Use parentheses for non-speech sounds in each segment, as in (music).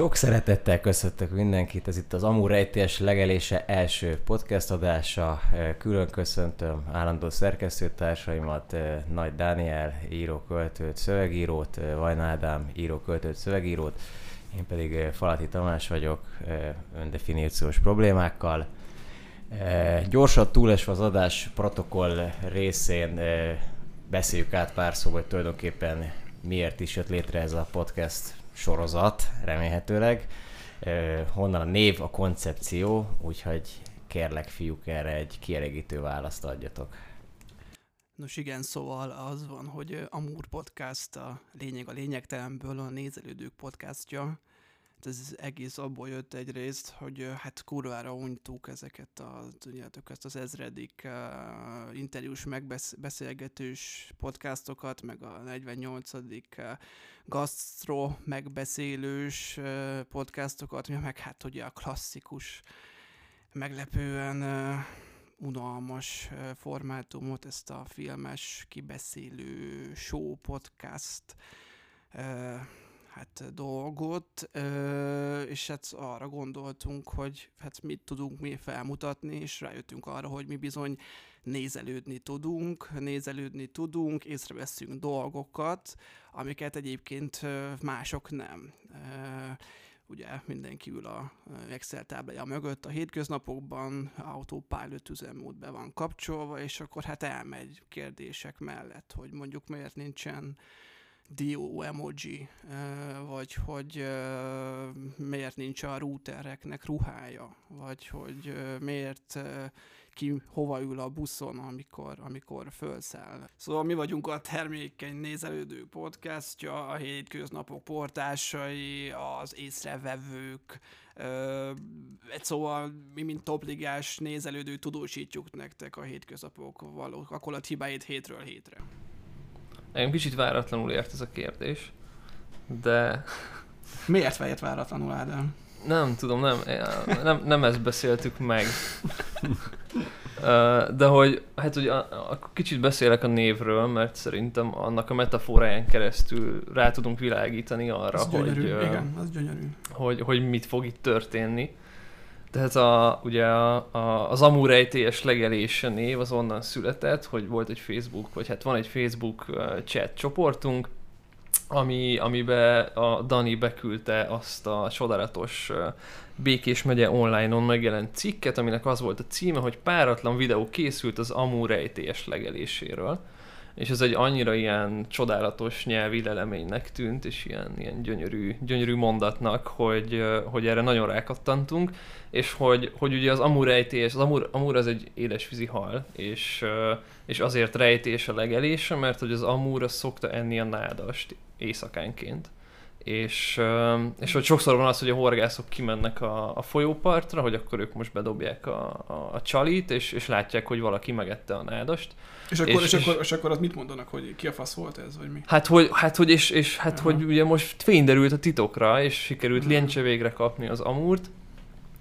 Sok szeretettel köszöntök mindenkit, ez itt az Amúr rejtélyes legelése első podcast adása. Eh, Külön köszöntöm állandó szerkesztőtársaimat, eh, Nagy Dániel, író, költőt, szövegírót, eh, Vajna Ádám, író, költőt, szövegírót, én pedig Falati Tamás vagyok, öndefiníciós problémákkal. Gyorsan túlesve az adás protokoll részén beszéljük át pár szó, hogy tulajdonképpen miért is jött létre ez a podcast sorozat, remélhetőleg. Honnan a név, a koncepció, úgyhogy kérlek fiúk erre egy kielégítő választ adjatok. Nos igen, szóval az van, hogy ö, Amúr Podcast a lényeg a lényegtelenből a nézelődők podcastja. Hát Ez egész abból jött egyrészt, hogy hát kurvára unytuk ezeket a, tudjátok, ezt az ezredik uh, interjús megbeszélgetős podcastokat, meg a 48. Uh, gasztro megbeszélős uh, podcastokat, meg hát ugye a klasszikus meglepően uh, unalmas formátumot, ezt a filmes kibeszélő show podcast hát dolgot, és hát arra gondoltunk, hogy hát mit tudunk mi felmutatni, és rájöttünk arra, hogy mi bizony nézelődni tudunk, nézelődni tudunk, észreveszünk dolgokat, amiket egyébként mások nem. Ugye mindenki ül a Excel táblája mögött a hétköznapokban, autopilot üzemmód be van kapcsolva, és akkor hát elmegy kérdések mellett, hogy mondjuk miért nincsen Dio emoji, vagy hogy miért nincs a routereknek ruhája, vagy hogy miért ki hova ül a buszon, amikor, amikor felszáll. Szóval mi vagyunk a termékeny nézelődő podcastja, a hétköznapok portásai, az észrevevők, szóval mi, mint topligás nézelődő tudósítjuk nektek a hétköznapok való akalat hibáit hétről hétre. Engem kicsit váratlanul ért ez a kérdés, de (laughs) Miért fejért váratlanul, Ádám? nem tudom, nem, nem, nem ezt beszéltük meg. De hogy, hát ugye akkor kicsit beszélek a névről, mert szerintem annak a metaforáján keresztül rá tudunk világítani arra, Az hogy, gyönyörű, ö, igen, az gyönyörű. hogy, hogy mit fog itt történni. Tehát a, ugye a, a, az Amur rejtélyes legelése név az onnan született, hogy volt egy Facebook, vagy hát van egy Facebook chat csoportunk, ami, amiben a Dani beküldte azt a csodálatos Békés megye online-on megjelent cikket, aminek az volt a címe, hogy páratlan videó készült az rejtélyes legeléséről. És ez egy annyira ilyen csodálatos nyelvi leleménynek tűnt, és ilyen, ilyen gyönyörű, gyönyörű mondatnak, hogy, hogy erre nagyon rákattantunk, és hogy, hogy ugye az amur rejtés, az amur, amur az egy élesvízi hal, és, és azért rejtés a legelése, mert hogy az amur az szokta enni a nádast éjszakánként. És, és hogy sokszor van az, hogy a horgászok kimennek a, a folyópartra, hogy akkor ők most bedobják a, a, a csalit, és, és látják, hogy valaki megette a nádast, És akkor, és, És- és, akkor, és akkor az mit mondanak, hogy ki a fasz volt ez, vagy mi? Hát hogy, hát, hogy és, és hát, Aha. hogy ugye most fény derült a titokra, és sikerült Mhm. Liencse végre kapni az Amurt,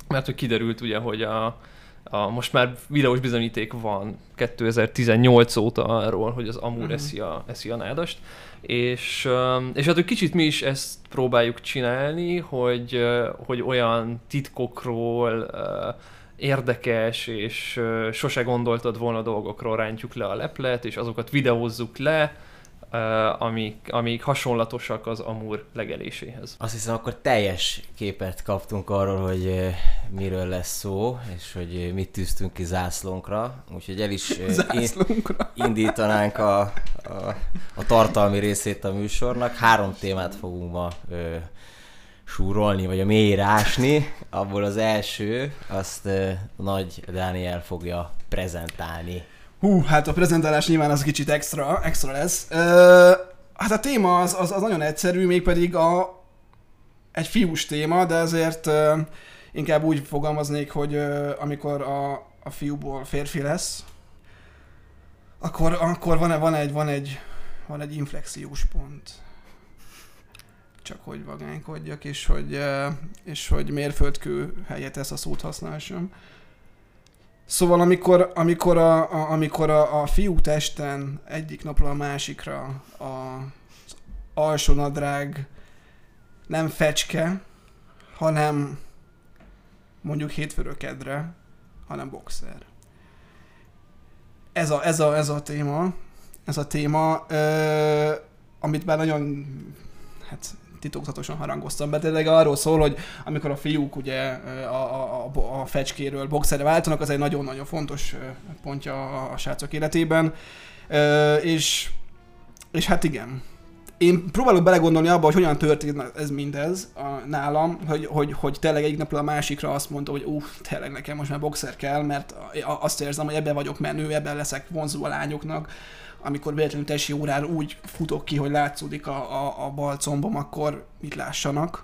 mert hogy kiderült ugye, hogy a, a, most már videós bizonyíték van 2018 óta arról, hogy az Amur Mhm. eszi, a, eszi a nádast, és, és hát hogy kicsit mi is ezt próbáljuk csinálni, hogy, hogy olyan titkokról, érdekes és sose gondoltad volna dolgokról rántjuk le a leplet, és azokat videózzuk le, amik, amik hasonlatosak az Amur legeléséhez. Azt hiszem, akkor teljes képet kaptunk arról, hogy miről lesz szó, és hogy mit tűztünk ki zászlónkra, úgyhogy el is (laughs) Zászlónkra. indítanánk a, a, a tartalmi részét a műsornak. Három témát fogunk ma ö, súrolni, vagy a mélyre ásni. Abból az első, azt ö, Nagy Dániel fogja prezentálni. Hú, hát a prezentálás nyilván az kicsit extra, extra lesz. Ö, hát a téma az, az, az nagyon egyszerű, mégpedig a, egy fiús téma, de ezért ö, inkább úgy fogalmaznék, hogy ö, amikor a, a fiúból férfi lesz, akkor, akkor van, van, egy, van, egy, van egy inflexiós pont. Csak hogy vagánykodjak, és hogy, és hogy mérföldkő helyett ezt a szót használsam. Szóval amikor, amikor, a, a, amikor a, a fiú testen egyik napról a másikra a, az alsónadrág nem fecske, hanem mondjuk hétfőről kedre, hanem boxer. Ez a, ez a, ez a téma, ez a téma, ö, amit már nagyon hát, titokzatosan harangoztam be, tényleg arról szól, hogy amikor a fiúk ugye a, a, a, fecskéről boxerre váltanak, az egy nagyon-nagyon fontos pontja a, a srácok életében, ö, és, és hát igen, én próbálok belegondolni abba, hogy hogyan történt ez mindez a, nálam, hogy, hogy, hogy tényleg egy napról a másikra azt mondta, hogy uff, tényleg nekem most már boxer kell, mert azt érzem, hogy ebben vagyok menő, ebben leszek vonzó a lányoknak, amikor véletlenül tesi órára úgy futok ki, hogy látszódik a, a, a bal combom, akkor mit lássanak.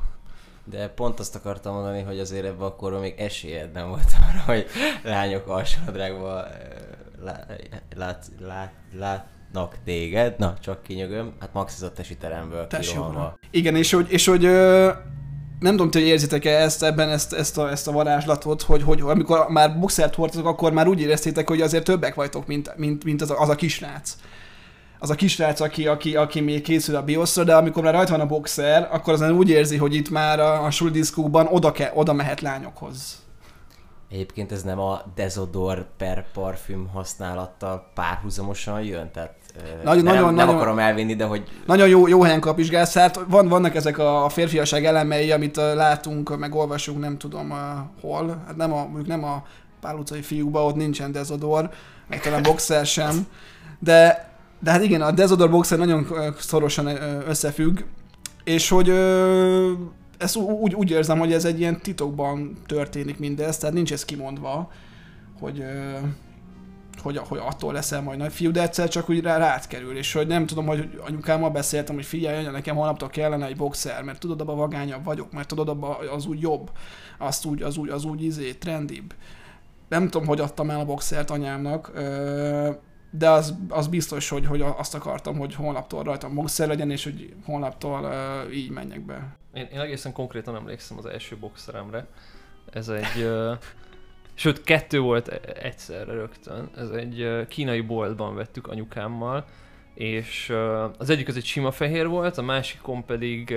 De pont azt akartam mondani, hogy azért ebben akkor még esélyed nem volt arra, hogy lányok alsónadrágban lát, lát, lát, lát, nak téged, na csak kinyögöm, hát max ez a tesi teremből kirohanva. Igen, és hogy, és hogy ö, nem tudom, hogy érzitek-e ezt ebben, ezt, ezt, a, ezt a varázslatot, hogy, hogy amikor már boxert hordtatok, akkor már úgy éreztétek, hogy azért többek vagytok, mint, mint, mint az, a, az a kisrác az a kisrác, aki, aki, aki még készül a bioszra, de amikor már rajta van a boxer, akkor az úgy érzi, hogy itt már a, a sulidiszkóban oda, ke, oda mehet lányokhoz. Egyébként ez nem a dezodor per parfüm használattal párhuzamosan jön? Tehát nagyon, nem, nagyon, nem nagyon, akarom elvinni, de hogy... Nagyon jó, jó helyen kapizsgálsz, hát van, vannak ezek a férfiaság elemei, amit látunk, meg olvasunk, nem tudom hol. Hát nem a, mondjuk nem a Pál utcai fiúkban, ott nincsen dezodor, meg talán boxer sem. De, de hát igen, a dezodor boxer nagyon szorosan összefügg, és hogy ezt úgy, úgy érzem, hogy ez egy ilyen titokban történik mindez, tehát nincs ez kimondva, hogy hogy, hogy attól leszel majd nagy fiú, de egyszer csak úgy rá, rád kerül, és hogy nem tudom, hogy anyukámmal beszéltem, hogy figyelj, anya, nekem holnaptól kellene egy boxer, mert tudod, abban vagányabb vagyok, mert tudod, abban az úgy jobb, azt úgy, az úgy, az úgy izé, trendibb. Nem tudom, hogy adtam el a boxert anyámnak, de az, az biztos, hogy, hogy azt akartam, hogy holnaptól rajtam boxer legyen, és hogy holnaptól így menjek be. Én, én egészen konkrétan emlékszem az első boxeremre. Ez egy Sőt, kettő volt e- egyszerre rögtön. Ez egy kínai boltban vettük anyukámmal, és az egyik az egy sima fehér volt, a másikon pedig,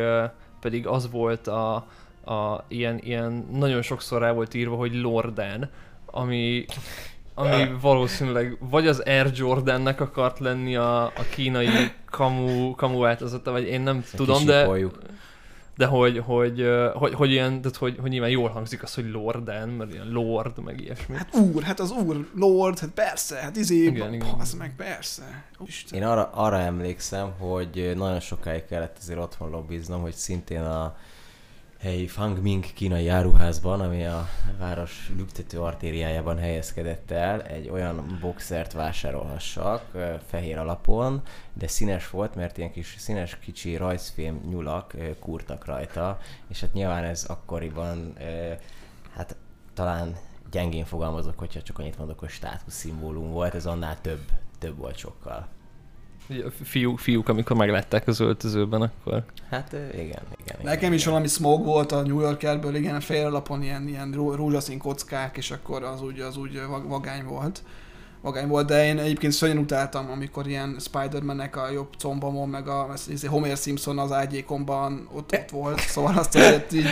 pedig az volt a, a ilyen, ilyen nagyon sokszor rá volt írva, hogy Lorden, ami ami (laughs) valószínűleg vagy az Air Jordannek akart lenni a, a kínai kamu, kamu változata, vagy én nem tudom, de de hogy, hogy, hogy, hogy ilyen, tehát hogy, hogy nyilván jól hangzik az, hogy lorden, mert ilyen lord, meg ilyesmi. Hát úr, hát az úr, lord, hát persze, hát izé, igen, igen. az meg persze. Isten. Én arra, arra emlékszem, hogy nagyon sokáig kellett azért otthon lobbiznom, hogy szintén a helyi Fangming kínai áruházban, ami a város lüktető artériájában helyezkedett el, egy olyan boxert vásárolhassak fehér alapon, de színes volt, mert ilyen kis színes kicsi rajzfém nyulak kurtak rajta, és hát nyilván ez akkoriban hát talán gyengén fogalmazok, hogyha csak annyit mondok, hogy státuszszimbólum volt, ez annál több, több volt sokkal. Fiú, fiúk, amikor meglátták az öltözőben, akkor... Hát igen, igen. Nekem igen, is igen. valami smog volt a New Yorkerből, igen, a fél alapon ilyen, ilyen rózsaszín kockák, és akkor az úgy, az úgy vagány volt. Vagány volt, de én egyébként szörnyen utáltam, amikor ilyen Spider-Man-nek a jobb combomon, meg a Homer Simpson az ágyékomban ott, ott volt, szóval azt azért így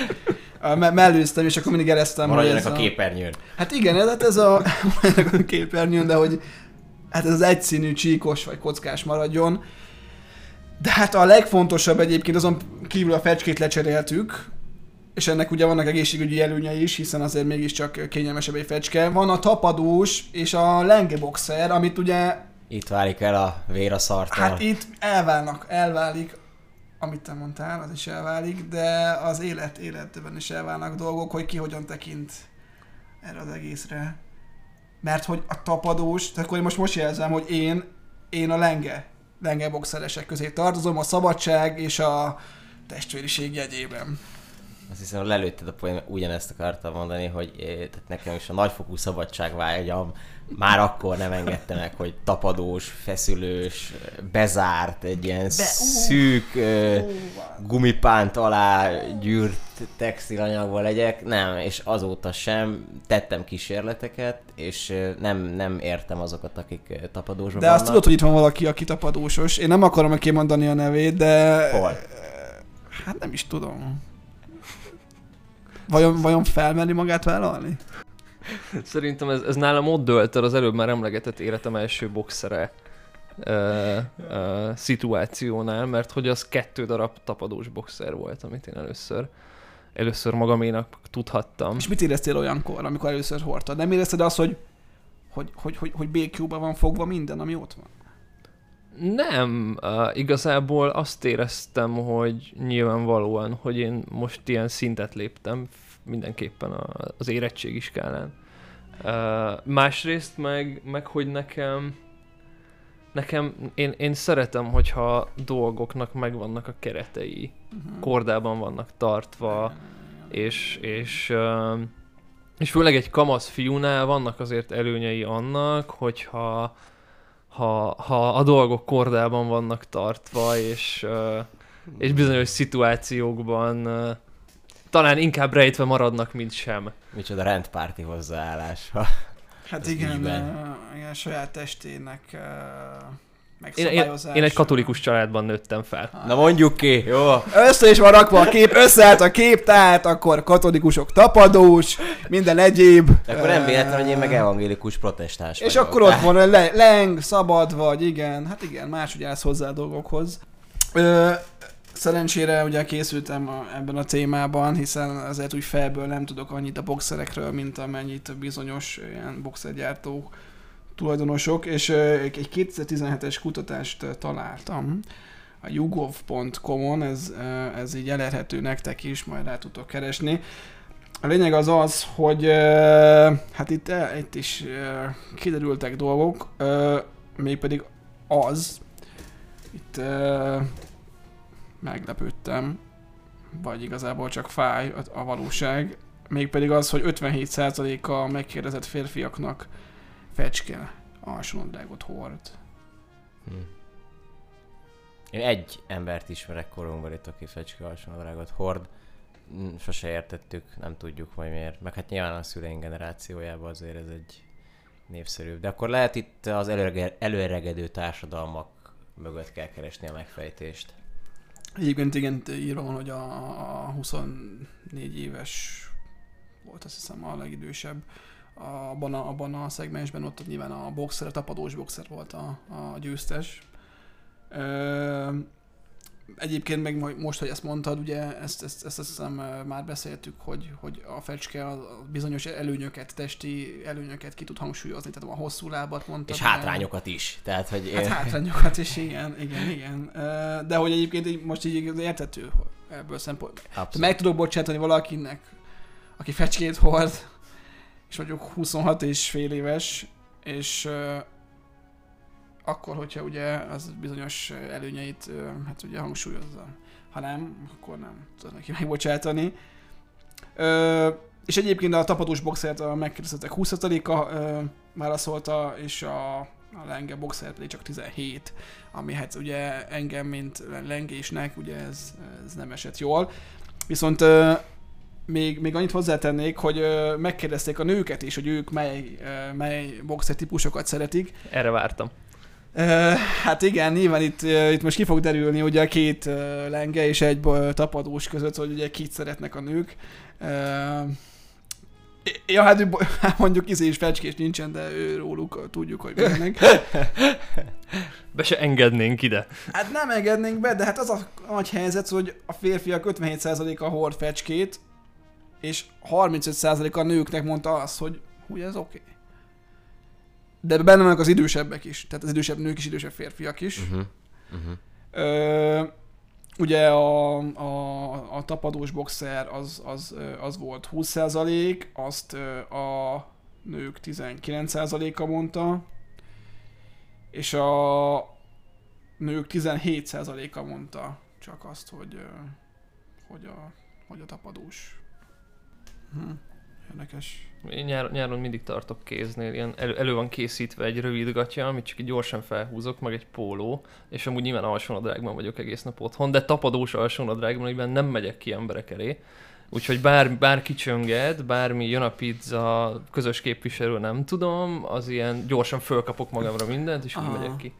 me- mellőztem, és akkor mindig ereztem. Maradjanak a, a képernyőn. Hát igen, ez, hát ez a, (laughs) a képernyőn, de hogy hát ez az egyszínű csíkos vagy kockás maradjon. De hát a legfontosabb egyébként azon kívül a fecskét lecseréltük, és ennek ugye vannak egészségügyi előnyei is, hiszen azért mégiscsak kényelmesebb egy fecske. Van a tapadós és a lengeboxer, amit ugye... Itt válik el a vér a szartól. Hát itt elválnak, elválik, amit te mondtál, az is elválik, de az élet életben is elválnak dolgok, hogy ki hogyan tekint erre az egészre mert hogy a tapadós, tehát akkor én most most jelzem, hogy én, én a lenge, lenge boxeresek közé tartozom, a szabadság és a testvériség jegyében. Azt hiszem, lelőtted a poén, ugyanezt akartam mondani, hogy eh, tehát nekem is a nagyfokú szabadságvágyam már akkor nem engedte meg, hogy tapadós, feszülős, bezárt, egy ilyen Be, szűk uh, gumipánt alá gyűrt textilanyagból legyek. Nem, és azóta sem tettem kísérleteket, és nem, nem értem azokat, akik tapadósban De vannak. azt tudod, hogy itt van valaki, aki tapadósos. Én nem akarom kimondani a nevét, de... Hol? Hát nem is tudom. Vajon, vajon felmerni magát vállalni? Szerintem ez, ez nálam ott dölt el az előbb már emlegetett életem első boxere ö, ö, szituációnál, mert hogy az kettő darab tapadós boxer volt, amit én először először magaménak tudhattam. És mit éreztél olyankor, amikor először hordtad? Nem érezted azt, hogy, hogy, hogy, hogy, hogy BQ-ba van fogva minden, ami ott van? Nem, uh, igazából azt éreztem, hogy nyilvánvalóan, hogy én most ilyen szintet léptem mindenképpen a, az érettségi skálán. Uh, másrészt meg, meg, hogy nekem nekem, én, én szeretem, hogyha dolgoknak megvannak a keretei, uh-huh. kordában vannak tartva, és, és, uh, és főleg egy kamasz fiúnál vannak azért előnyei annak, hogyha ha, ha a dolgok kordában vannak tartva, és, és bizonyos szituációkban talán inkább rejtve maradnak, mint sem. Micsoda rendpárti hozzáállás. Hát igen, igen, saját testének uh, én, én, én egy katolikus családban nőttem fel. Na mondjuk ki, jó? Össze is van rakva a kép, összeállt a kép, tehát akkor katolikusok tapadós, minden egyéb. De akkor nem véletlen, hogy én meg evangélikus protestáns És vagyok. akkor ott van, hogy le, leng, szabad vagy, igen. Hát igen, máshogy állsz hozzá a dolgokhoz. Ö, Szerencsére ugye készültem a, ebben a témában, hiszen azért úgy felből nem tudok annyit a boxerekről, mint amennyit bizonyos ilyen boxergyártó tulajdonosok, és egy 2017-es kutatást találtam a jugov.com-on, ez, ez így elérhető nektek is, majd rá tudtok keresni. A lényeg az az, hogy hát itt, itt is kiderültek dolgok, mégpedig az, itt meglepődtem, vagy igazából csak fáj a, a valóság, mégpedig az, hogy 57%-a megkérdezett férfiaknak fecske alsónadrágot hord. Hm. Én egy embert ismerek korunkban itt, aki fecske alsónadrágot hord. Hm, sose értettük, nem tudjuk majd miért. Meg hát nyilván a szüleink generációjában azért ez egy népszerűbb. De akkor lehet itt az előregedő társadalmak mögött kell keresni a megfejtést. Egyébként igen, írva van, hogy a, a 24 éves volt azt hiszem a legidősebb abban a, abban a szegmensben, ott nyilván a boxer, a tapadós boxer volt a, a győztes. Ö, Egyébként meg most, hogy ezt mondtad, ugye ezt, ezt, ezt azt hiszem már beszéltük, hogy, hogy a fecske a bizonyos előnyöket, testi előnyöket ki tud hangsúlyozni, tehát a hosszú lábat mondtad. És hátrányokat is. Tehát, hogy hát hátrányokat is, igen, igen, igen. De hogy egyébként most így értető ebből szempont. Meg tudok bocsátani valakinek, aki fecskét hord, és mondjuk 26 és fél éves, és akkor, hogyha ugye az bizonyos előnyeit hát ugye hangsúlyozza. Ha nem, akkor nem tudod neki megbocsátani. Ö, és egyébként a tapadós boxert a megkérdeztetek 20%-a ö, válaszolta, és a, a lenge boxer pedig csak 17, ami hát ugye engem, mint lengésnek, ugye ez, ez nem esett jól. Viszont még, még annyit hozzátennék, hogy ö, megkérdezték a nőket is, hogy ők mely, ö, mely boxer típusokat szeretik. Erre vártam. Hát igen, nyilván itt, itt most ki fog derülni ugye a két lenge és egy tapadós között, hogy ugye kit szeretnek a nők. Ja, (laughs) hát mondjuk izé is fecskés nincsen, de ő róluk tudjuk, hogy milyenek. Be se engednénk ide. Hát nem engednénk be, de hát az a nagy helyzet, hogy a férfiak 57%-a hord fecskét, és 35%-a a nőknek mondta azt, hogy hú, ez oké. Okay de benne vannak az idősebbek is, tehát az idősebb nők is, idősebb férfiak is. Uh-huh. Uh-huh. Ö, ugye a, a, a tapadós boxer az, az, az volt 20%, azt a nők 19%-a mondta, és a nők 17%-a mondta csak azt, hogy, hogy, a, hogy a tapadós. Hm. Érdekes. Én nyár, nyáron mindig tartok kéznél, ilyen elő, elő van készítve egy rövid gatya, amit csak így gyorsan felhúzok, meg egy póló, és amúgy nyilván alsónadrágban vagyok egész nap otthon, de tapadós alsónadrágban, amiben nem megyek ki emberek elé. Úgyhogy bár, bár kicsönget, bármi jön a pizza, közös képviselő, nem tudom, az ilyen gyorsan fölkapok magamra mindent, és úgy megyek ki.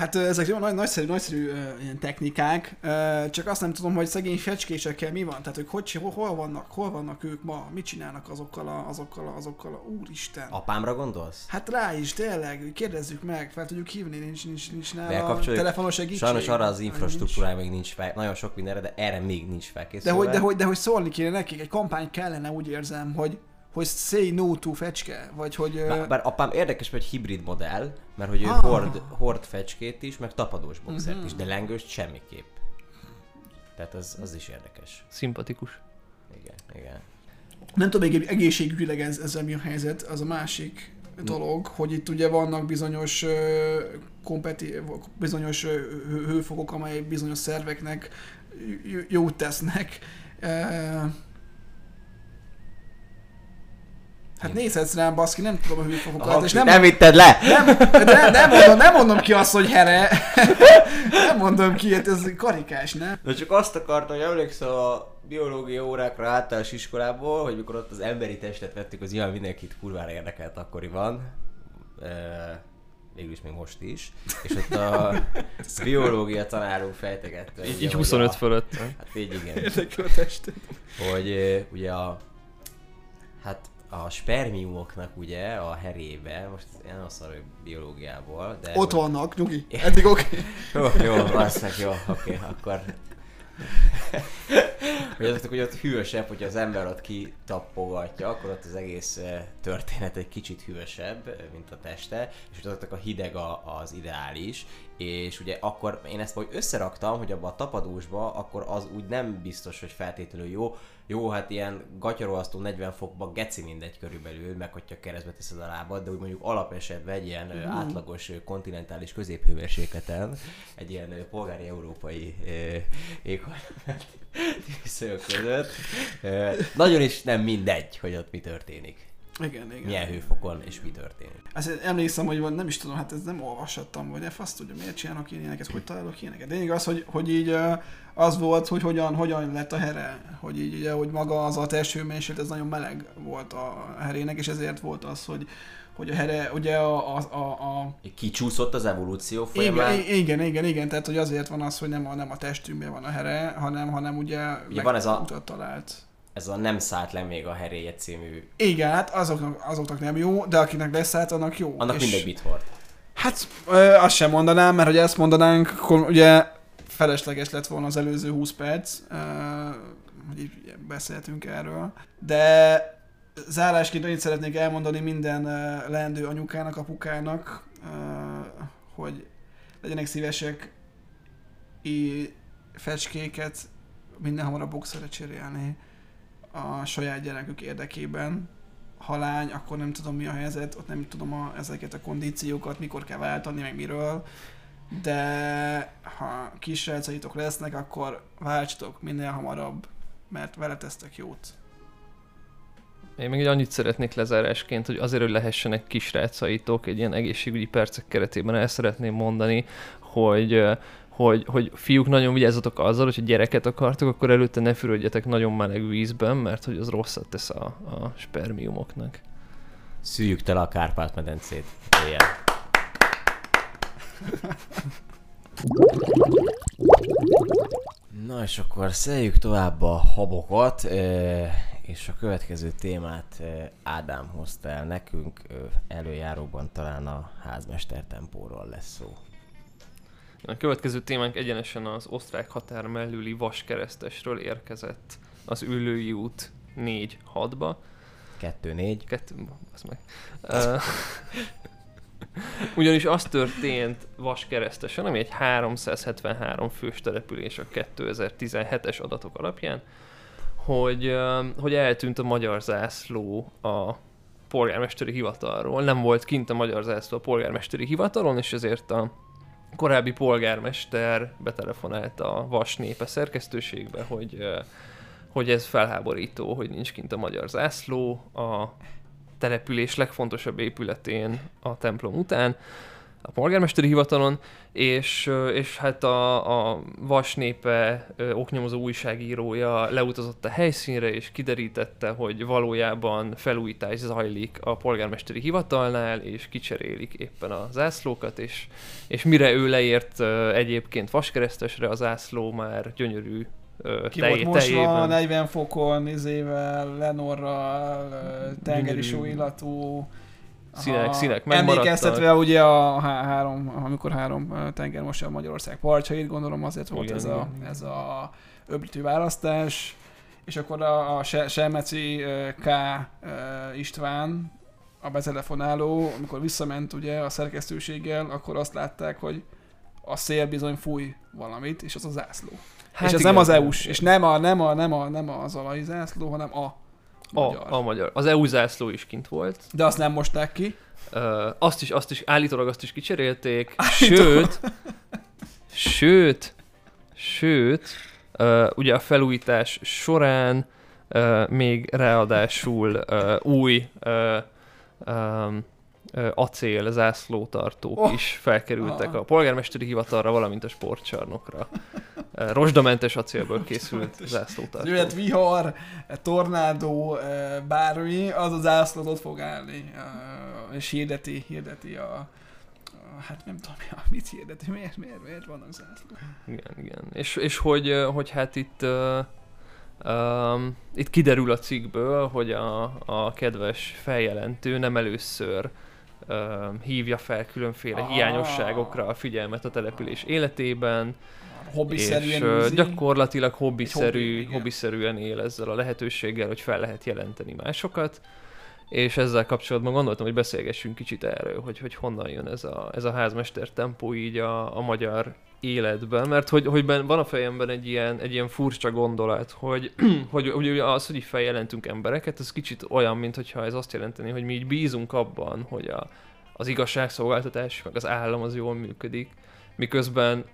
Hát ezek jó, nagy, nagyszerű, nagyszerű uh, ilyen technikák, uh, csak azt nem tudom, hogy szegény fecskésekkel mi van, tehát ők hogy, hol, hol, vannak, hol vannak ők ma, mit csinálnak azokkal a, azokkal a, azokkal a, úristen. Apámra gondolsz? Hát rá is, tényleg, kérdezzük meg, fel tudjuk hívni, nincs, nincs, nincs nála telefonos segítség. Sajnos arra az infrastruktúrája még nincs fel, nagyon sok mindenre, de erre még nincs De felkészülve. hogy, de, hogy, de hogy szólni kéne nekik, egy kampány kellene, úgy érzem, hogy, hogy say no to fecske, vagy hogy... Bár, bár apám érdekes, hogy hibrid modell, mert hogy ő Ah. hord, hord fecskét is, meg tapadós boxert Mhm. is, de lengőst semmiképp. Tehát az, az is érdekes. Szimpatikus. Igen, igen. Nem tudom még egészségügyileg ez, ezzel mi a helyzet, az a másik dolog, hogy itt ugye vannak bizonyos ö, kompeti, bizonyos hőfokok, amely bizonyos szerveknek j- jót tesznek. Hát nézhetsz rám, baszki, nem tudom a hőfokokat, és nem, nem vitted le! nem, de nem, mondom, nem mondom ki azt, hogy here. (laughs) Nem mondom ki, hát ez karikás, nem? Na csak azt akartam, hogy emlékszem a biológia órákra általános iskolából, hogy mikor ott az emberi testet vettük, az nyilván mindenkit kurvára érdekelt akkoriban. E, végülis még most is. És ott a (laughs) biológia tanárunk fejtegette. Így, így hogy 25 a, fölött. Hát így igen. Érdekel a testet. hogy ugye a, hát a spermiumoknak ugye a herébe, most én nem azt mondom, hogy biológiából, de... Ott vannak, nyugi. (laughs) Eddig oké. Jó, jó, azt meg jó, oké, akkor... hogy azok, hogy ott hűvösebb, hogyha az ember ott kitappogatja, akkor ott az egész eh, történet egy kicsit hűvösebb, eh, mint a teste, és ott a hideg a, az ideális, és ugye akkor én ezt vagy összeraktam, hogy abba a tapadósba, akkor az úgy nem biztos, hogy feltétlenül jó. Jó, hát ilyen gatyarolasztó 40 fokba geci mindegy körülbelül, meg hogyha keresztbe teszed a lábad, de úgy mondjuk alapesetben egy ilyen mm. átlagos kontinentális középhőmérsékleten, egy ilyen polgári európai éghajlat viszonyok között. Ö, nagyon is nem mindegy, hogy ott mi történik. Igen, igen. Milyen hőfokon és mi történik. Ezt emlékszem, hogy nem is tudom, hát ez nem olvashattam, vagy azt tudja, miért csinálok én ilyeneket, hogy találok ilyeneket. De lényeg az, hogy, hogy így az volt, hogy hogyan, hogyan lett a here, hogy így ugye, hogy maga az a testőmérséklet, ez nagyon meleg volt a herének, és ezért volt az, hogy, hogy a here, ugye a, a, a, a Kicsúszott az evolúció igen, folyamán. i- igen, igen, igen, tehát hogy azért van az, hogy nem a, nem a testünkben van a here, hanem, hanem ugye, Ugye van ez a- utat talált. Ez a Nem szállt le még a heréje című, Igen, hát azoknak, azoknak nem jó, de akinek leszállt, annak jó. annak És- mindegy mit hord. Hát ö, azt sem mondanám, mert hogy ezt mondanánk, akkor ugye felesleges lett volna az előző 20 perc, ö, hogy így beszéltünk erről. De zárásként annyit szeretnék elmondani minden leendő anyukának, apukának, hogy legyenek szívesek i fecskéket minden hamarabb boxerre cserélni a saját gyerekük érdekében. Ha lány, akkor nem tudom mi a helyzet, ott nem tudom a, ezeket a kondíciókat, mikor kell váltani, meg miről. De ha kisrácaitok lesznek, akkor váltsatok minél hamarabb, mert vele tesztek jót. Én még egy annyit szeretnék lezárásként, hogy azért, hogy lehessenek kisrácaitok, egy ilyen egészségügyi percek keretében el szeretném mondani, hogy hogy, hogy fiúk nagyon vigyázzatok azzal, hogy ha gyereket akartok, akkor előtte ne fürödjetek nagyon meleg vízben, mert hogy az rosszat tesz a, a spermiumoknak. Szűjjük tele a Kárpát-medencét. Ilyen. Na és akkor szeljük tovább a habokat, és a következő témát Ádám hozta el nekünk, előjáróban talán a házmester tempóról lesz szó. A következő témánk egyenesen az osztrák határ mellüli vaskeresztesről érkezett az Üllői út 4-6-ba. 2-4. Kettő, az meg. Ugyanis az történt Vaskeresztesen, ami egy 373 fős település a 2017-es adatok alapján, hogy, hogy eltűnt a magyar zászló a polgármesteri hivatalról. Nem volt kint a magyar zászló a polgármesteri hivatalon, és ezért a korábbi polgármester betelefonált a Vas népe szerkesztőségbe, hogy hogy ez felháborító, hogy nincs kint a magyar zászló a település legfontosabb épületén a templom után, a polgármesteri hivatalon, és, és hát a, a Vasnépe oknyomozó újságírója leutazott a helyszínre, és kiderítette, hogy valójában felújítás zajlik a polgármesteri hivatalnál, és kicserélik éppen a zászlókat, és, és mire ő leért egyébként Vaskeresztesre, a zászló már gyönyörű ki tej, volt mosva 40 fokon, izével, Lenorral, tengeri illatú, színek, színek megmaradtak. Emlékeztetve ugye a három, amikor három tenger most a Magyarország partjait, gondolom azért volt igen, ez, igen. a, ez a öblítő választás, és akkor a, a Selmeci K. István, a betelefonáló, amikor visszament ugye a szerkesztőséggel, akkor azt látták, hogy a szél bizony fúj valamit, és az a zászló. Hát és ez igen, nem az EU-s, és nem, a, nem, a, nem, a, nem az alai zászló, hanem a magyar. A, a magyar. Az EU zászló is kint volt. De azt nem mosták ki. Uh, azt is, azt is, állítólag azt is kicserélték. Sőt, sőt, sőt, uh, ugye a felújítás során uh, még ráadásul uh, új uh, um, acél zászlótartók oh. is felkerültek ah. a polgármesteri hivatalra, valamint a sportcsarnokra. Rozsdamentes acélből készült zászlótartó. Jöhet vihar, tornádó, bármi, az a zászlót ott fog állni, és hirdeti, hirdeti a, hát nem tudom, mit hirdeti, miért, miért, miért vannak zászlók. Igen, igen. És, és hogy, hogy hát itt Um, itt kiderül a cikkből, hogy a, a kedves feljelentő nem először hívja fel különféle ah. hiányosságokra a figyelmet a település életében, hobbiszerűen és űzi. gyakorlatilag hobbiszerű, hobbi, hobbiszerűen él ezzel a lehetőséggel, hogy fel lehet jelenteni másokat, és ezzel kapcsolatban gondoltam, hogy beszélgessünk kicsit erről, hogy, hogy honnan jön ez a, ez a házmester tempó így a, a magyar életben, mert hogy, hogy ben, van a fejemben egy ilyen, egy ilyen furcsa gondolat, hogy, (clears throat) hogy, hogy az, hogy így feljelentünk embereket, ez kicsit olyan, mint hogyha ez azt jelenteni, hogy mi így bízunk abban, hogy a, az igazságszolgáltatás, meg az állam az jól működik, miközben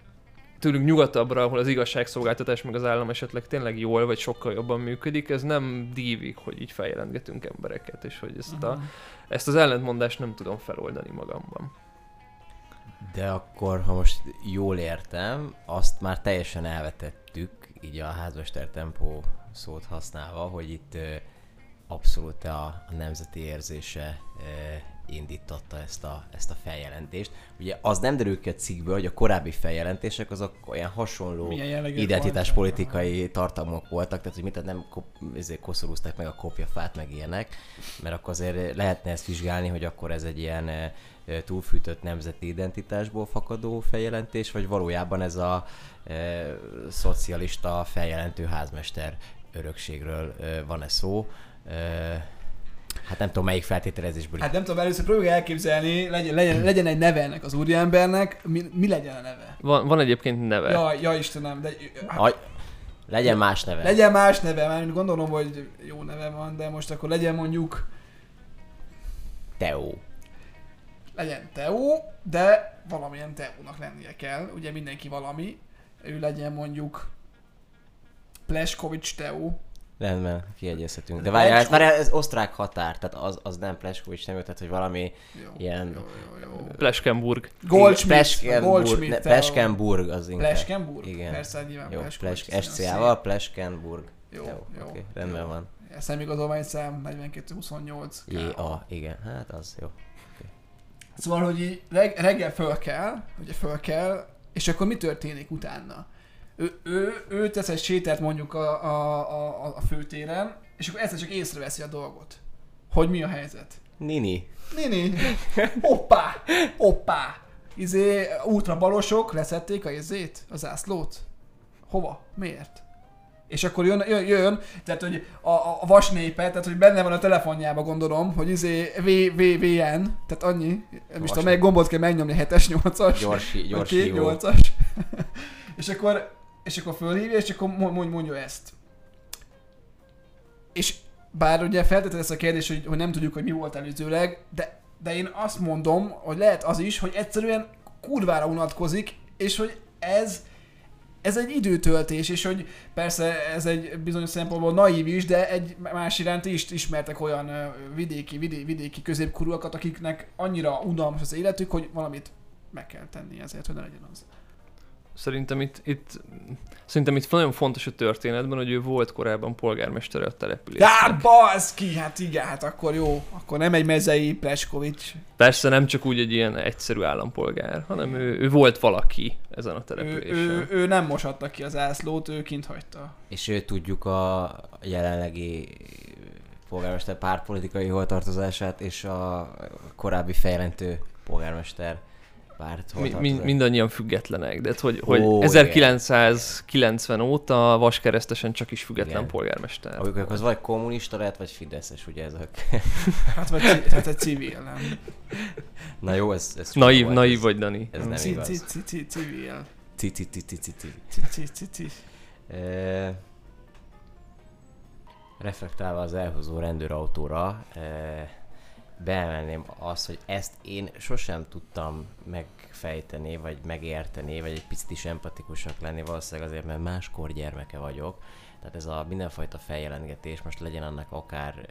tőlünk nyugatabbra, ahol az igazságszolgáltatás meg az állam esetleg tényleg jól vagy sokkal jobban működik, ez nem dívik, hogy így feljelentgetünk embereket, és hogy ezt, a, ezt az ellentmondást nem tudom feloldani magamban. De akkor, ha most jól értem, azt már teljesen elvetettük, így a házmester tempó szót használva, hogy itt abszolút a, a nemzeti érzése indította ezt a, ezt a feljelentést. Ugye az nem derül ki a cikkből, hogy a korábbi feljelentések azok olyan hasonló identitáspolitikai tartalmak voltak, tehát hogy mit nem ezért koszorúzták meg a kopjafát, meg ilyenek, mert akkor azért lehetne ezt vizsgálni, hogy akkor ez egy ilyen túlfűtött nemzeti identitásból fakadó feljelentés, vagy valójában ez a e, szocialista feljelentő házmester örökségről e, van-e szó. E, Hát nem tudom, melyik feltételezésből. Hát nem tudom, először próbálj elképzelni, legyen, legyen, legyen egy neve ennek az úriembernek, mi, mi legyen a neve? Van, van egyébként neve. Ja, ja Istenem, de... Hát, a, legyen más neve. Legyen más neve, mert gondolom, hogy jó neve van, de most akkor legyen mondjuk... Teo. Legyen Teo, de valamilyen Teónak lennie kell, ugye mindenki valami. Ő legyen mondjuk Pleskovics Teo, Rendben, kiegyezhetünk. De várjál, ez, várjál, ez osztrák határ, tehát az, az nem Pleskovics nem, tehát hogy valami jó, ilyen... Jó, jó, jó. Pleskenburg. Goldschmidt. Goldschmidt. Pleskenburg az inkább. Pleskenburg? Igen. Persze, nyilván jó, Plesk, SCA-val, Pleskenburg. Jó, jó, jó. Okay, rendben jó. van. Szemigazolvány szám 4228. J-A, igen, hát az jó. Okay. Szóval, hogy reg- reggel föl kell, ugye föl kell, és akkor mi történik utána? Ő, ő, ő tesz egy sétát mondjuk a, a, a, a főtéren, és akkor egyszer csak észreveszi a dolgot. Hogy mi a helyzet? Nini. Nini. Hoppá! Hoppá! Izé, útra balosok leszették a izét, a zászlót. Hova? Miért? És akkor jön, jön, jön tehát hogy a, a vasnépe, tehát hogy benne van a telefonjába gondolom, hogy izé VVVN, tehát annyi, nem is tudom, melyik gombot kell megnyomni, 7-es, 8-as. Gyors, gyors okay, 8-as. (laughs) és akkor és akkor fölhívja, és akkor mondja ezt. És bár ugye feltetett ezt a kérdést, hogy, hogy nem tudjuk, hogy mi volt előzőleg, de, de én azt mondom, hogy lehet az is, hogy egyszerűen kurvára unatkozik, és hogy ez ez egy időtöltés, és hogy persze ez egy bizonyos szempontból naív is, de egy más iránt is ismertek olyan vidéki, vidé, vidéki középkorúakat, akiknek annyira unalmas az életük, hogy valamit meg kell tenni ezért, hogy ne legyen az. Szerintem itt, itt, szerintem itt nagyon fontos a történetben, hogy ő volt korábban polgármestere a településnek. Hát baszki, hát igen, hát akkor jó. Akkor nem egy mezei Pleskovics. Persze nem csak úgy egy ilyen egyszerű állampolgár, hanem ő, ő volt valaki ezen a Ő, településen. ő, ő, nem mosatta ki az ászlót, ő kint hagyta. És ő tudjuk a jelenlegi polgármester pártpolitikai holtartozását és a korábbi fejlentő polgármester párt Mi, mi, mindannyian függetlenek, de hát, hogy, Ó, hogy igen. 1990 óta Vaskeresztesen csak is független Igen. polgármester. Amikor az vagy kommunista lehet, vagy fideszes, ugye ez a... (laughs) Hát, vagy hát egy civil, nem? Na jó, ez... ez Naív, naív ez, vagy, Dani. Ez nem igaz. ci, ci, ci, civil. Reflektálva az elhozó rendőrautóra, beemelném azt, hogy ezt én sosem tudtam megfejteni, vagy megérteni, vagy egy picit is empatikusak lenni, valószínűleg azért, mert máskor gyermeke vagyok. Tehát ez a mindenfajta feljelentgetés, most legyen annak akár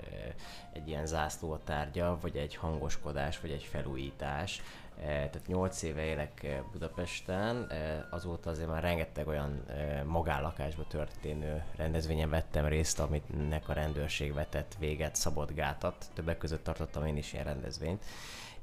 egy ilyen zászló tárgya, vagy egy hangoskodás, vagy egy felújítás. Eh, Tehát 8 éve élek eh, Budapesten, eh, azóta azért már rengeteg olyan magállakásba történő rendezvényen vettem részt, aminek a rendőrség vetett véget, szabott gátat. Többek között tartottam én is ilyen rendezvényt.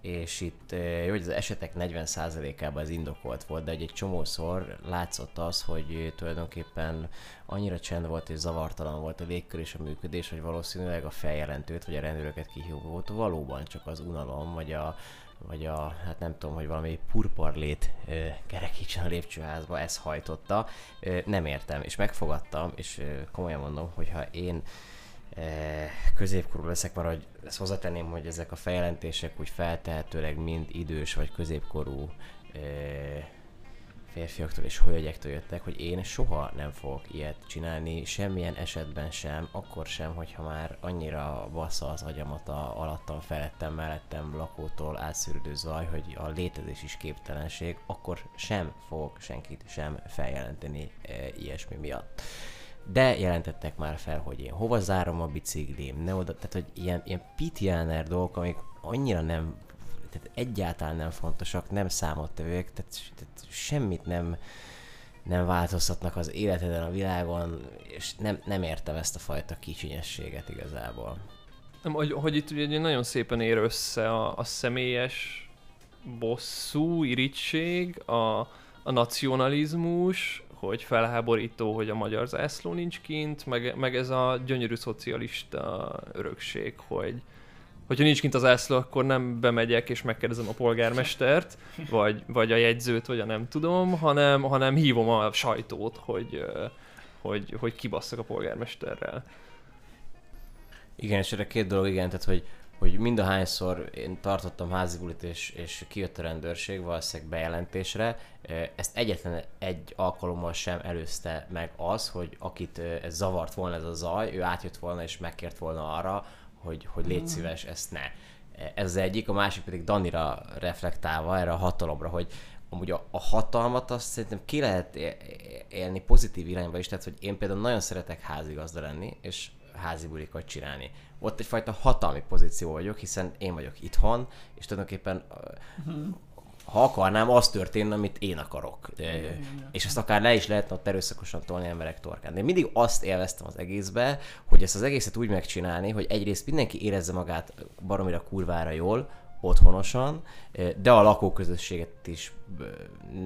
És itt jó, hogy az esetek 40%-ában ez indokolt volt, de egy csomószor látszott az, hogy tulajdonképpen annyira csend volt és zavartalan volt a légkör és a működés, hogy valószínűleg a feljelentőt vagy a rendőröket kihívót valóban csak az unalom, vagy a, vagy a, hát nem tudom, hogy valami purparlét ö, kerekítsen a lépcsőházba, ez hajtotta. Ö, nem értem, és megfogadtam, és ö, komolyan mondom, hogyha én középkorú leszek, mert hogy ezt hozzátenném, hogy ezek a feljelentések úgy feltehetőleg mind idős vagy középkorú ö, férfiaktól és hölgyektől jöttek, hogy én soha nem fogok ilyet csinálni, semmilyen esetben sem, akkor sem, hogyha már annyira bassza az agyamat a alattam, felettem, mellettem lakótól átszűrődő zaj, hogy a létezés is képtelenség, akkor sem fogok senkit sem feljelenteni e, ilyesmi miatt. De jelentettek már fel, hogy én hova zárom a biciklim, ne oda, tehát hogy ilyen, ilyen pitjáner dolgok, amik annyira nem tehát egyáltalán nem fontosak, nem számottevőek, tehát, tehát semmit nem, nem változtatnak az életeden, a világon, és nem, nem értem ezt a fajta kicsinyességet igazából. Nem, hogy, hogy itt ugye nagyon szépen ér össze a, a személyes bosszú, irítség, a, a nacionalizmus, hogy felháborító, hogy a magyar zászló nincs kint, meg, meg ez a gyönyörű szocialista örökség, hogy hogyha nincs kint az zászló, akkor nem bemegyek és megkérdezem a polgármestert, vagy, vagy a jegyzőt, vagy a nem tudom, hanem, hanem hívom a sajtót, hogy, hogy, hogy kibasszak a polgármesterrel. Igen, és erre két dolog, igen, tehát hogy, hogy mind a hányszor én tartottam házi bulit, és, és kijött a rendőrség valószínűleg bejelentésre, ezt egyetlen egy alkalommal sem előzte meg az, hogy akit ez zavart volna ez a zaj, ő átjött volna és megkért volna arra, hogy, hogy légy szíves, ezt ne. Eh, Ez az egyik, a másik pedig Danira reflektálva erre a hatalomra, hogy amúgy a, a hatalmat azt szerintem ki lehet élni pozitív irányba is, tehát hogy én például nagyon szeretek házigazda lenni, és házi bulikat csinálni. Ott egyfajta hatalmi pozíció vagyok, hiszen én vagyok itthon, és tulajdonképpen ö, ha akarnám, az történne, amit én akarok. Ö, És ezt akár le is lehetne ott erőszakosan tolni emberek torkán. De mindig azt élveztem az egészbe, hogy ezt az egészet úgy megcsinálni, hogy egyrészt mindenki érezze magát baromira kurvára jól, otthonosan, de a lakóközösséget is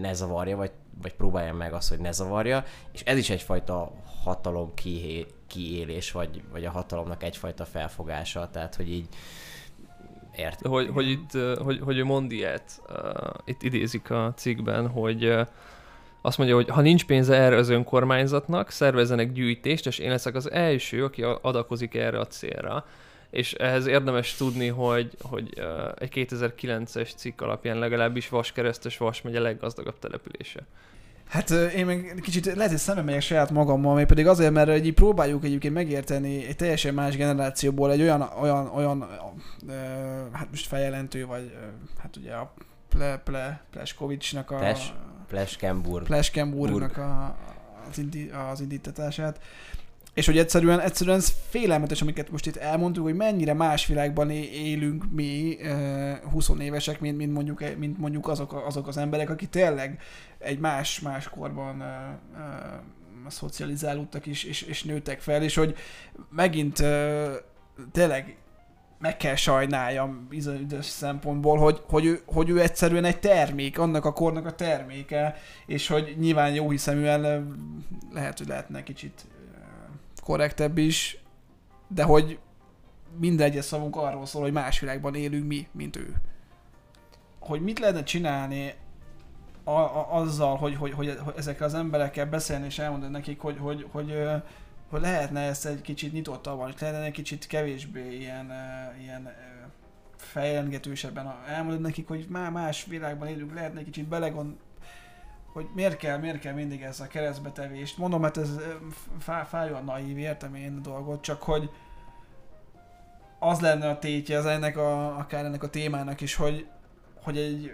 ne zavarja, vagy, vagy próbálja meg azt, hogy ne zavarja, és ez is egyfajta hatalom kihé, kiélés, vagy, vagy a hatalomnak egyfajta felfogása, tehát hogy így ért. hogy, hogy itt, hogy, hogy ő mond ilyet, uh, itt idézik a cikkben, hogy uh, azt mondja, hogy ha nincs pénze erre az önkormányzatnak, szervezzenek gyűjtést, és én leszek az első, aki adakozik erre a célra. És ehhez érdemes tudni, hogy, hogy uh, egy 2009-es cikk alapján legalábbis Vaskeresztes Vas megye leggazdagabb települése. Hát én meg kicsit lehet, hogy szembe megyek saját magammal, még pedig azért, mert így próbáljuk egyébként megérteni egy teljesen más generációból egy olyan, olyan, olyan ö, hát most feljelentő, vagy ö, hát ugye a Ple, Ple, Pleskovicsnak a... Ples- Pleskenburg. Pleskenburgnak a, az, indi, az indítatását. És hogy egyszerűen, egyszerűen ez félelmetes, amiket most itt elmondtuk, hogy mennyire más világban élünk mi, 20 évesek, mint, mint, mondjuk, mint mondjuk azok, azok az emberek, akik tényleg egy más, más korban szocializálódtak is, és, és nőttek fel, és hogy megint tényleg meg kell sajnáljam bizonyos szempontból, hogy, hogy, ő, hogy ő egyszerűen egy termék, annak a kornak a terméke, és hogy nyilván jó hiszeműen lehet, hogy lehetne kicsit korrektebb is, de hogy minden egyes szavunk arról szól, hogy más világban élünk mi, mint ő. Hogy mit lehetne csinálni a, a, azzal, hogy, hogy, hogy, hogy ezekkel az emberekkel beszélni és elmondani nekik, hogy, hogy, hogy, hogy, hogy lehetne ezt egy kicsit nyitottabban, és lehetne egy kicsit kevésbé ilyen, ilyen fejlengetősebben elmondani nekik, hogy már más világban élünk, lehetne egy kicsit belegond, hogy miért kell, miért kell mindig ez a keresztbetevést. Mondom, hát ez fá, fájóan naív, értem én a dolgot, csak hogy az lenne a tétje az ennek a, akár ennek a témának is, hogy, hogy egy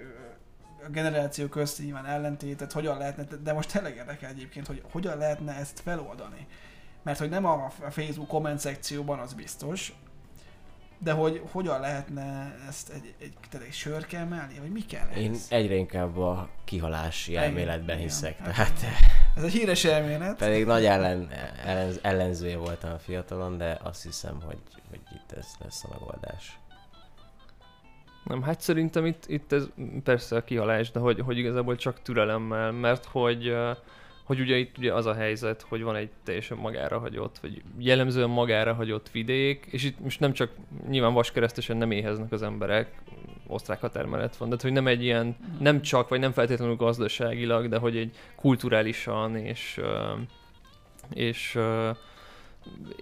a generáció közt nyilván ellentétet hogyan lehetne, de most tényleg érdekel egyébként, hogy hogyan lehetne ezt feloldani. Mert hogy nem a Facebook komment szekcióban, az biztos, de hogy hogyan lehetne ezt egy, egy, egy, egy sör kell mellé, vagy mi kell? Én egyre inkább a kihalási elméletben Igen, hiszek. Igen, hát tehát, ez egy híres elmélet. Pedig nagy ellen, ellen, ellenzője voltam a fiatalon, de azt hiszem, hogy, hogy itt ez lesz a megoldás. Nem, hát szerintem itt, itt ez persze a kihalás, de hogy, hogy igazából csak türelemmel, mert hogy uh, hogy ugye itt ugye az a helyzet, hogy van egy teljesen magára hagyott, vagy jellemzően magára hagyott vidék, és itt most nem csak nyilván vaskeresztesen nem éheznek az emberek, osztrák határmenet van, de hogy nem egy ilyen, nem csak, vagy nem feltétlenül gazdaságilag, de hogy egy kulturálisan és, és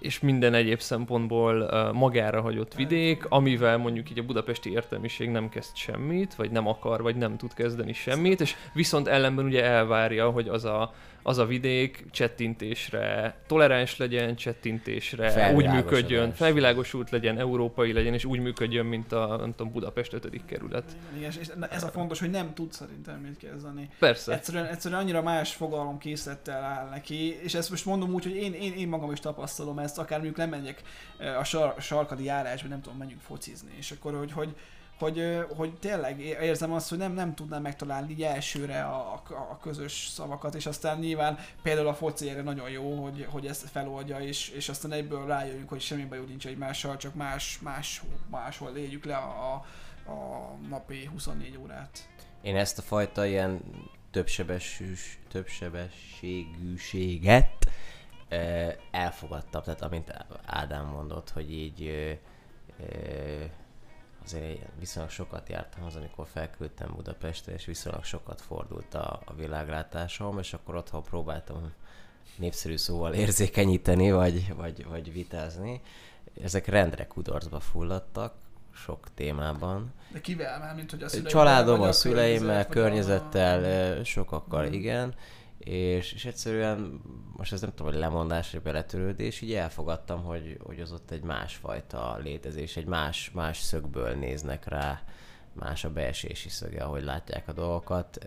és minden egyéb szempontból magára hagyott vidék, amivel mondjuk így a budapesti értelmiség nem kezd semmit, vagy nem akar, vagy nem tud kezdeni semmit, és viszont ellenben ugye elvárja, hogy az a az a vidék csettintésre toleráns legyen, csettintésre úgy működjön, felvilágosult legyen, európai legyen, és úgy működjön, mint a nem tudom, Budapest 5. kerület. Igen, és ez a fontos, hogy nem tud szerintem mit kezdeni. Persze. Egyszerűen, egyszerűen annyira más fogalom készlettel áll neki, és ezt most mondom úgy, hogy én, én, én magam is tapasztalom ezt, akár mondjuk lemegyek a sar, sarkadi járásba, nem tudom, menjünk focizni, és akkor, hogy, hogy hogy, hogy tényleg érzem azt, hogy nem, nem tudnám megtalálni így elsőre a, a, a közös szavakat, és aztán nyilván például a foci erre nagyon jó, hogy, hogy ezt feloldja, és, és aztán egyből rájöjjünk, hogy semmi bajunk nincs egymással, csak más, más, máshol éljük le a, a napi 24 órát. Én ezt a fajta ilyen többsebesűs, többsebességűséget elfogadtam, tehát amint Ádám mondott, hogy így azért viszonylag sokat jártam az, amikor felküldtem Budapestre, és viszonylag sokat fordult a, a világlátásom, és akkor otthon próbáltam népszerű szóval érzékenyíteni, vagy, vagy, vagy vitázni. Ezek rendre kudarcba fulladtak, sok témában. De kivel már, mint hogy a szüleimmel? Családom, a szüleimmel, környezettel, a... sokakkal, mm. igen és, és egyszerűen most ez nem tudom, hogy lemondás vagy beletörődés, így elfogadtam, hogy, hogy az ott egy másfajta létezés, egy más, más szögből néznek rá, más a beesési szöge, ahogy látják a dolgokat.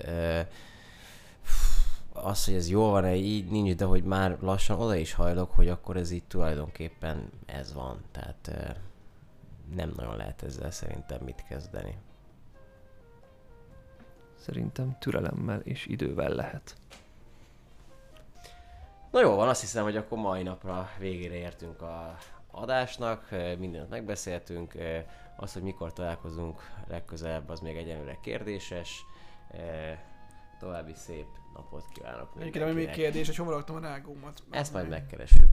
Az, hogy ez jól van-e, így nincs, de hogy már lassan oda is hajlok, hogy akkor ez így tulajdonképpen ez van. Tehát nem nagyon lehet ezzel szerintem mit kezdeni. Szerintem türelemmel és idővel lehet. Na jó van, azt hiszem, hogy akkor mai napra végére értünk a adásnak, mindent megbeszéltünk, az, hogy mikor találkozunk legközelebb, az még egyenlőre kérdéses. További szép napot kívánok Egyébként még kérdés, hogy hova raktam a rágómat. Ezt majd megkeressük.